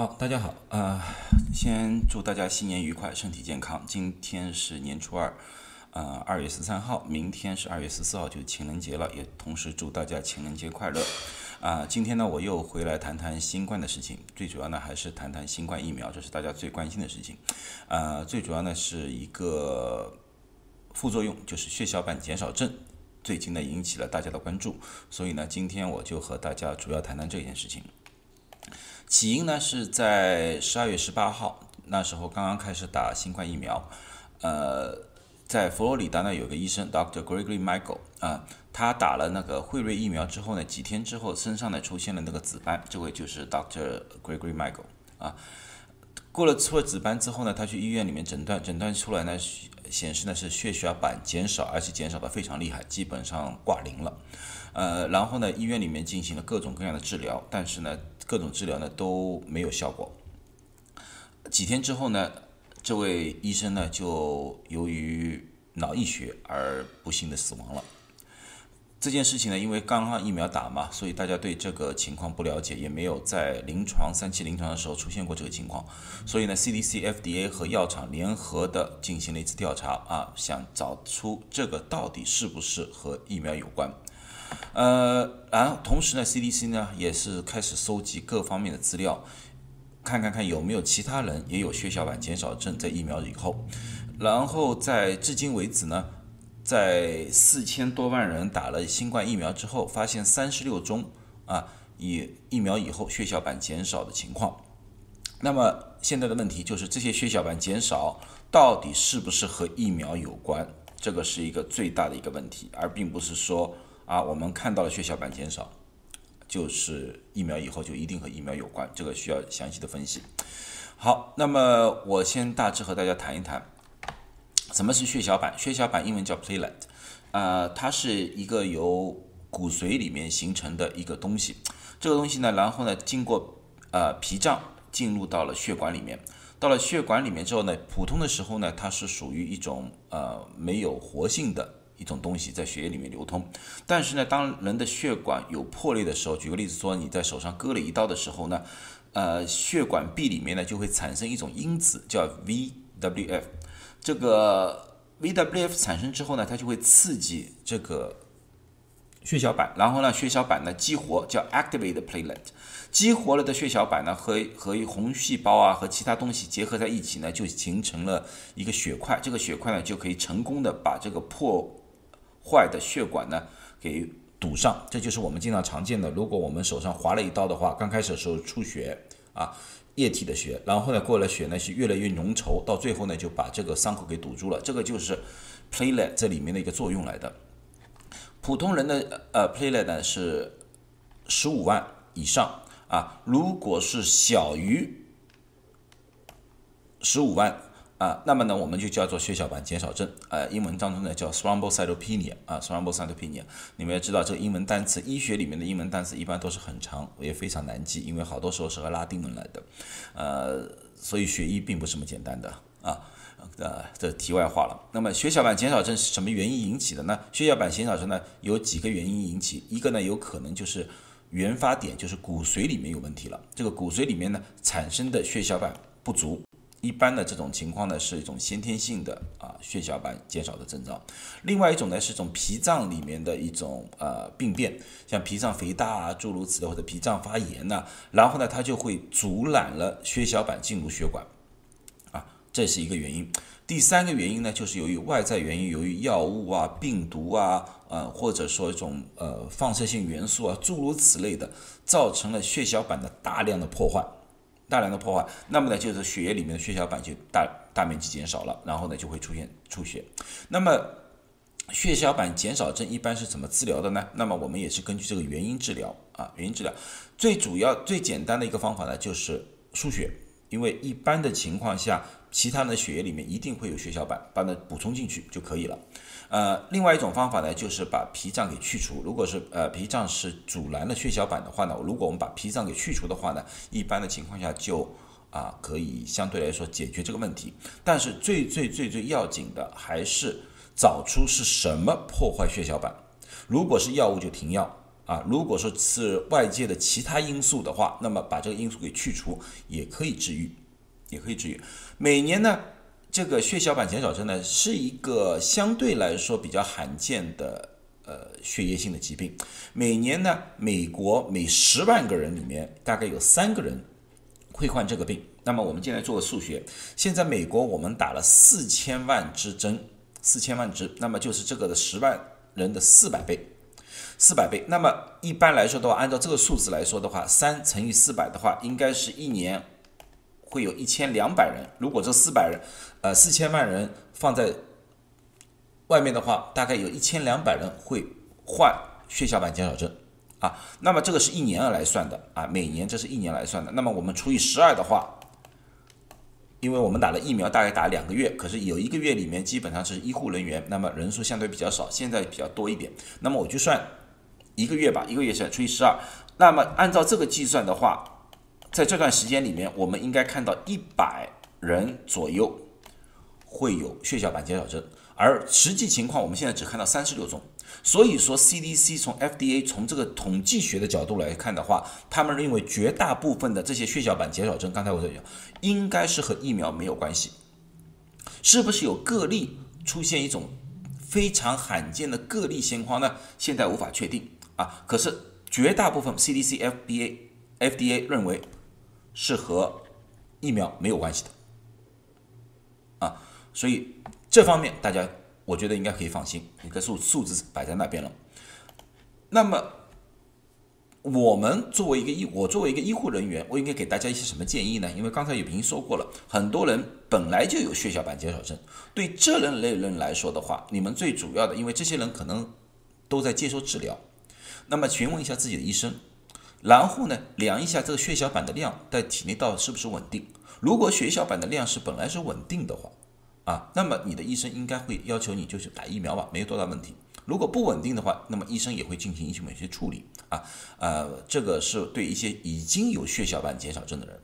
好，大家好，呃，先祝大家新年愉快，身体健康。今天是年初二，呃，二月十三号，明天是二月十四号，就是情人节了，也同时祝大家情人节快乐。啊，今天呢，我又回来谈谈新冠的事情，最主要呢还是谈谈新冠疫苗，这是大家最关心的事情。呃，最主要呢是一个副作用，就是血小板减少症，最近呢引起了大家的关注，所以呢，今天我就和大家主要谈谈这件事情。起因呢是在十二月十八号，那时候刚刚开始打新冠疫苗，呃，在佛罗里达呢有个医生 Dr. Gregory Michael 啊，他打了那个辉瑞疫苗之后呢，几天之后身上呢出现了那个紫斑，这位就是 Dr. Gregory Michael 啊，过了出了紫斑之后呢，他去医院里面诊断，诊断出来呢显示呢是血小板减少，而且减少的非常厉害，基本上挂零了，呃，然后呢医院里面进行了各种各样的治疗，但是呢。各种治疗呢都没有效果。几天之后呢，这位医生呢就由于脑溢血而不幸的死亡了。这件事情呢，因为刚刚疫苗打嘛，所以大家对这个情况不了解，也没有在临床三期临床的时候出现过这个情况。所以呢，CDC、FDA 和药厂联合的进行了一次调查啊，想找出这个到底是不是和疫苗有关。呃，然后同时呢，CDC 呢也是开始收集各方面的资料，看看看有没有其他人也有血小板减少症在疫苗以后。然后在至今为止呢，在四千多万人打了新冠疫苗之后，发现三十六宗啊以疫苗以后血小板减少的情况。那么现在的问题就是这些血小板减少到底是不是和疫苗有关？这个是一个最大的一个问题，而并不是说。啊，我们看到了血小板减少，就是疫苗以后就一定和疫苗有关，这个需要详细的分析。好，那么我先大致和大家谈一谈，什么是血小板？血小板英文叫 platelet，呃，它是一个由骨髓里面形成的一个东西，这个东西呢，然后呢，经过呃脾脏进入到了血管里面，到了血管里面之后呢，普通的时候呢，它是属于一种呃没有活性的。一种东西在血液里面流通，但是呢，当人的血管有破裂的时候，举个例子说，你在手上割了一刀的时候呢，呃，血管壁里面呢就会产生一种因子叫 VWF，这个 VWF 产生之后呢，它就会刺激这个血小板，然后呢，血小板呢激活叫 activate platelet，激活了的血小板呢和和红细胞啊和其他东西结合在一起呢，就形成了一个血块，这个血块呢就可以成功的把这个破坏的血管呢，给堵上，这就是我们经常常见的。如果我们手上划了一刀的话，刚开始的时候出血啊，液体的血，然后呢，过了血呢是越来越浓稠，到最后呢就把这个伤口给堵住了。这个就是 platelet 这里面的一个作用来的。普通人的呃 platelet 呢是十五万以上啊，如果是小于十五万。啊，那么呢，我们就叫做血小板减少症，呃，英文当中呢叫 thrombocytopenia，啊，thrombocytopenia。你们要知道这个英文单词，医学里面的英文单词一般都是很长，也非常难记，因为好多时候是和拉丁文来的，呃，所以学医并不是这么简单的啊。呃，这题外话了。那么血小板减少症是什么原因引起的呢？血小板减少症呢有几个原因引起，一个呢有可能就是原发点就是骨髓里面有问题了，这个骨髓里面呢产生的血小板不足。一般的这种情况呢，是一种先天性的啊血小板减少的症状。另外一种呢，是一种脾脏里面的一种呃病变，像脾脏肥大啊，诸如此类，或者脾脏发炎呐，然后呢，它就会阻拦了血小板进入血管，啊，这是一个原因。第三个原因呢，就是由于外在原因，由于药物啊、病毒啊，呃，或者说一种呃放射性元素啊，诸如此类的，造成了血小板的大量的破坏。大量的破坏，那么呢，就是血液里面的血小板就大大面积减少了，然后呢就会出现出血。那么血小板减少症一般是怎么治疗的呢？那么我们也是根据这个原因治疗啊，原因治疗最主要最简单的一个方法呢就是输血，因为一般的情况下，其他的血液里面一定会有血小板，把它补充进去就可以了。呃，另外一种方法呢，就是把脾脏给去除。如果是呃脾脏是阻拦了血小板的话呢，如果我们把脾脏给去除的话呢，一般的情况下就啊可以相对来说解决这个问题。但是最最最最要紧的还是找出是什么破坏血小板。如果是药物就停药啊，如果说是外界的其他因素的话，那么把这个因素给去除也可以治愈，也可以治愈。每年呢，这个血小板减少症呢是一个相对来说比较罕见的呃血液性的疾病。每年呢，美国每十万个人里面大概有三个人会患这个病。那么我们进来做个数学，现在美国我们打了四千万支针，四千万支，那么就是这个的十万人的四百倍。四百倍，那么一般来说的话，按照这个数字来说的话，三乘以四百的话，应该是一年会有一千两百人。如果这四百人，呃，四千万人放在外面的话，大概有一千两百人会患血小板减少症啊。那么这个是一年来算的啊，每年这是一年来算的。那么我们除以十二的话，因为我们打了疫苗，大概打两个月，可是有一个月里面基本上是医护人员，那么人数相对比较少，现在比较多一点。那么我就算。一个月吧，一个月是除以十二，那么按照这个计算的话，在这段时间里面，我们应该看到一百人左右会有血小板减少症，而实际情况我们现在只看到三十六宗。所以说，CDC 从 FDA 从这个统计学的角度来看的话，他们认为绝大部分的这些血小板减少症，刚才我说讲，应该是和疫苗没有关系，是不是有个例出现一种非常罕见的个例情况呢？现在无法确定。啊，可是绝大部分 CDC、FBA、FDA 认为是和疫苗没有关系的，啊，所以这方面大家我觉得应该可以放心，一个数数字摆在那边了。那么我们作为一个医，我作为一个医护人员，我应该给大家一些什么建议呢？因为刚才也已经说过了，很多人本来就有血小板减少症，对这类人来说的话，你们最主要的，因为这些人可能都在接受治疗。那么询问一下自己的医生，然后呢，量一下这个血小板的量在体内到底是不是稳定。如果血小板的量是本来是稳定的话，啊，那么你的医生应该会要求你就是打疫苗吧，没有多大问题。如果不稳定的话，那么医生也会进行一些某些处理啊。呃，这个是对一些已经有血小板减少症的人。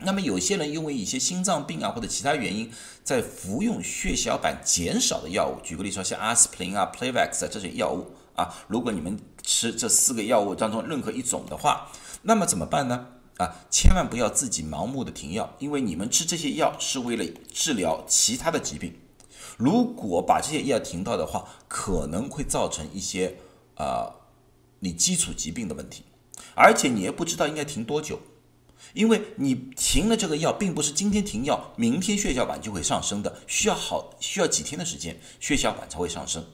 那么有些人因为一些心脏病啊或者其他原因，在服用血小板减少的药物，举个例说像阿司匹林啊、Playvax 啊这些药物啊，如果你们吃这四个药物当中任何一种的话，那么怎么办呢？啊，千万不要自己盲目的停药，因为你们吃这些药是为了治疗其他的疾病。如果把这些药停掉的话，可能会造成一些啊你基础疾病的问题，而且你也不知道应该停多久，因为你停了这个药，并不是今天停药，明天血小板就会上升的，需要好需要几天的时间，血小板才会上升。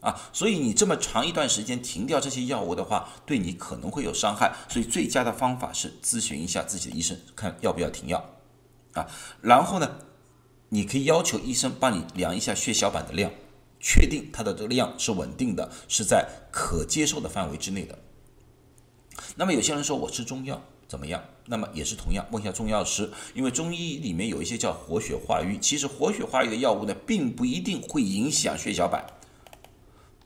啊，所以你这么长一段时间停掉这些药物的话，对你可能会有伤害。所以最佳的方法是咨询一下自己的医生，看要不要停药。啊，然后呢，你可以要求医生帮你量一下血小板的量，确定它的这个量是稳定的，是在可接受的范围之内的。那么有些人说我吃中药怎么样？那么也是同样，问一下中药师，因为中医里面有一些叫活血化瘀，其实活血化瘀的药物呢，并不一定会影响血小板。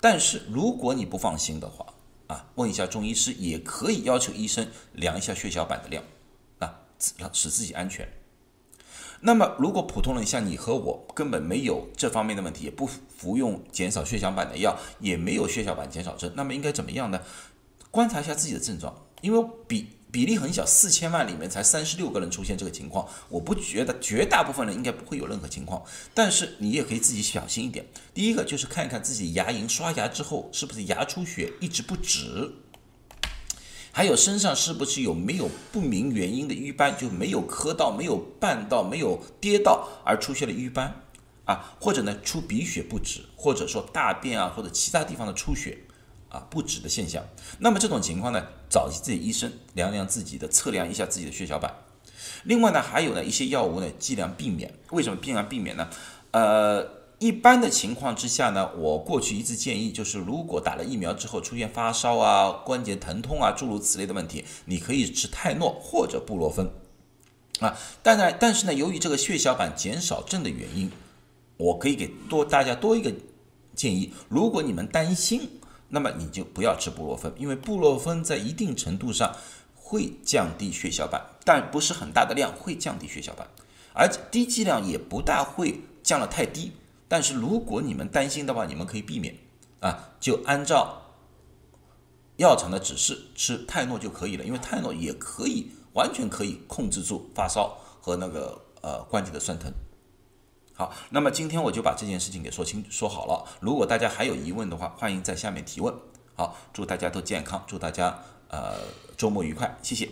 但是如果你不放心的话，啊，问一下中医师，也可以要求医生量一下血小板的量，啊，使自己安全。那么如果普通人像你和我，根本没有这方面的问题，也不服用减少血小板的药，也没有血小板减少症，那么应该怎么样呢？观察一下自己的症状，因为比。比例很小，四千万里面才三十六个人出现这个情况，我不觉得绝大部分人应该不会有任何情况，但是你也可以自己小心一点。第一个就是看一看自己牙龈刷牙之后是不是牙出血一直不止，还有身上是不是有没有不明原因的瘀斑，就没有磕到、没有绊到、没有跌到而出现了瘀斑啊，或者呢出鼻血不止，或者说大便啊或者其他地方的出血。啊，不止的现象。那么这种情况呢，找自己医生量量自己的，测量一下自己的血小板。另外呢，还有呢一些药物呢，尽量避免。为什么尽量避免呢？呃，一般的情况之下呢，我过去一直建议就是，如果打了疫苗之后出现发烧啊、关节疼痛啊诸如此类的问题，你可以吃泰诺或者布洛芬啊。但呢，但是呢，由于这个血小板减少症的原因，我可以给多大家多一个建议，如果你们担心。那么你就不要吃布洛芬，因为布洛芬在一定程度上会降低血小板，但不是很大的量会降低血小板，而且低剂量也不大会降了太低。但是如果你们担心的话，你们可以避免啊，就按照药厂的指示吃泰诺就可以了，因为泰诺也可以完全可以控制住发烧和那个呃关节的酸疼。好，那么今天我就把这件事情给说清说好了。如果大家还有疑问的话，欢迎在下面提问。好，祝大家都健康，祝大家呃周末愉快，谢谢。